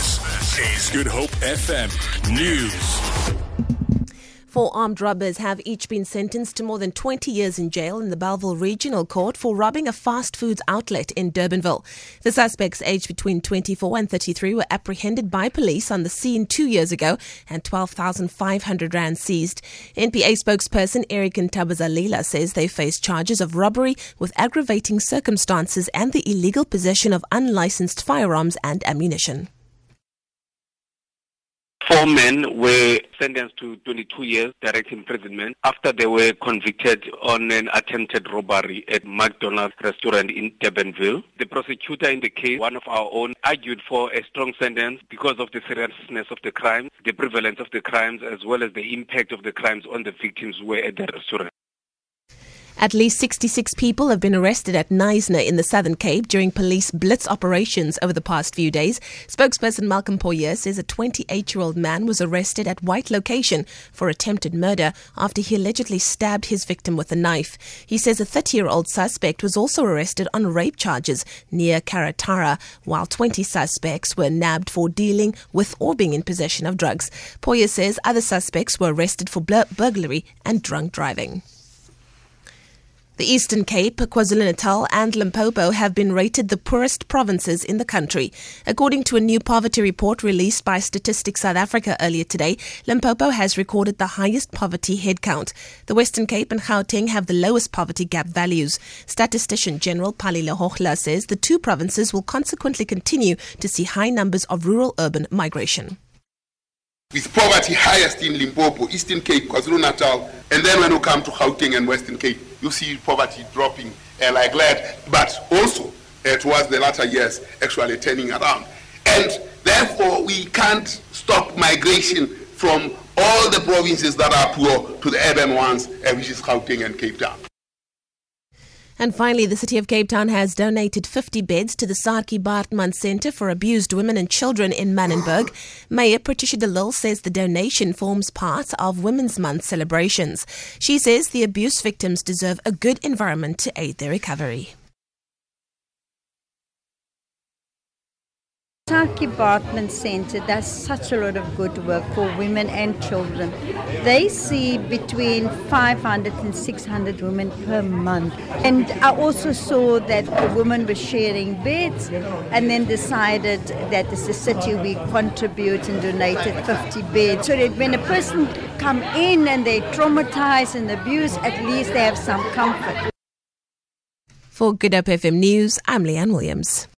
This is Good Hope FM News. Four armed robbers have each been sentenced to more than 20 years in jail in the Bellville Regional Court for robbing a fast foods outlet in Durbanville. The suspects, aged between 24 and 33, were apprehended by police on the scene two years ago and 12,500 rand seized. NPA spokesperson Eric Ntabazalila says they face charges of robbery with aggravating circumstances and the illegal possession of unlicensed firearms and ammunition. Four men were sentenced to 22 years direct imprisonment after they were convicted on an attempted robbery at McDonald's restaurant in Durbanville. The prosecutor in the case, one of our own, argued for a strong sentence because of the seriousness of the crime, the prevalence of the crimes, as well as the impact of the crimes on the victims who were at the restaurant. At least 66 people have been arrested at Knysna in the Southern Cape during police blitz operations over the past few days. Spokesperson Malcolm Poyer says a 28 year old man was arrested at White Location for attempted murder after he allegedly stabbed his victim with a knife. He says a 30 year old suspect was also arrested on rape charges near Karatara, while 20 suspects were nabbed for dealing with or being in possession of drugs. Poyer says other suspects were arrested for burglary and drunk driving. The Eastern Cape, KwaZulu-Natal and Limpopo have been rated the poorest provinces in the country. According to a new poverty report released by Statistics South Africa earlier today, Limpopo has recorded the highest poverty headcount. The Western Cape and Gauteng have the lowest poverty gap values. Statistician General Pali Lehohla says the two provinces will consequently continue to see high numbers of rural-urban migration with poverty highest in Limpopo, Eastern Cape, KwaZulu-Natal, and then when you come to Gauteng and Western Cape, you see poverty dropping uh, like that, but also uh, towards the latter years actually turning around. And therefore, we can't stop migration from all the provinces that are poor to the urban ones, uh, which is Gauteng and Cape Town. And finally, the City of Cape Town has donated 50 beds to the Saartjie Baartman Centre for Abused Women and Children in Manenberg. Mayor Patricia de Lille says the donation forms part of Women's Month celebrations. She says the abuse victims deserve a good environment to aid their recovery. Saartjie Baartman Centre does such a lot of good work for women and children. They see between 500 and 600 women per month. And I also saw that the women were sharing beds and then decided that as a city we contribute and donated 50 beds. So that when a person come in and they traumatize and abuse, at least they have some comfort. For Good Hope FM News, I'm Leanne Williams.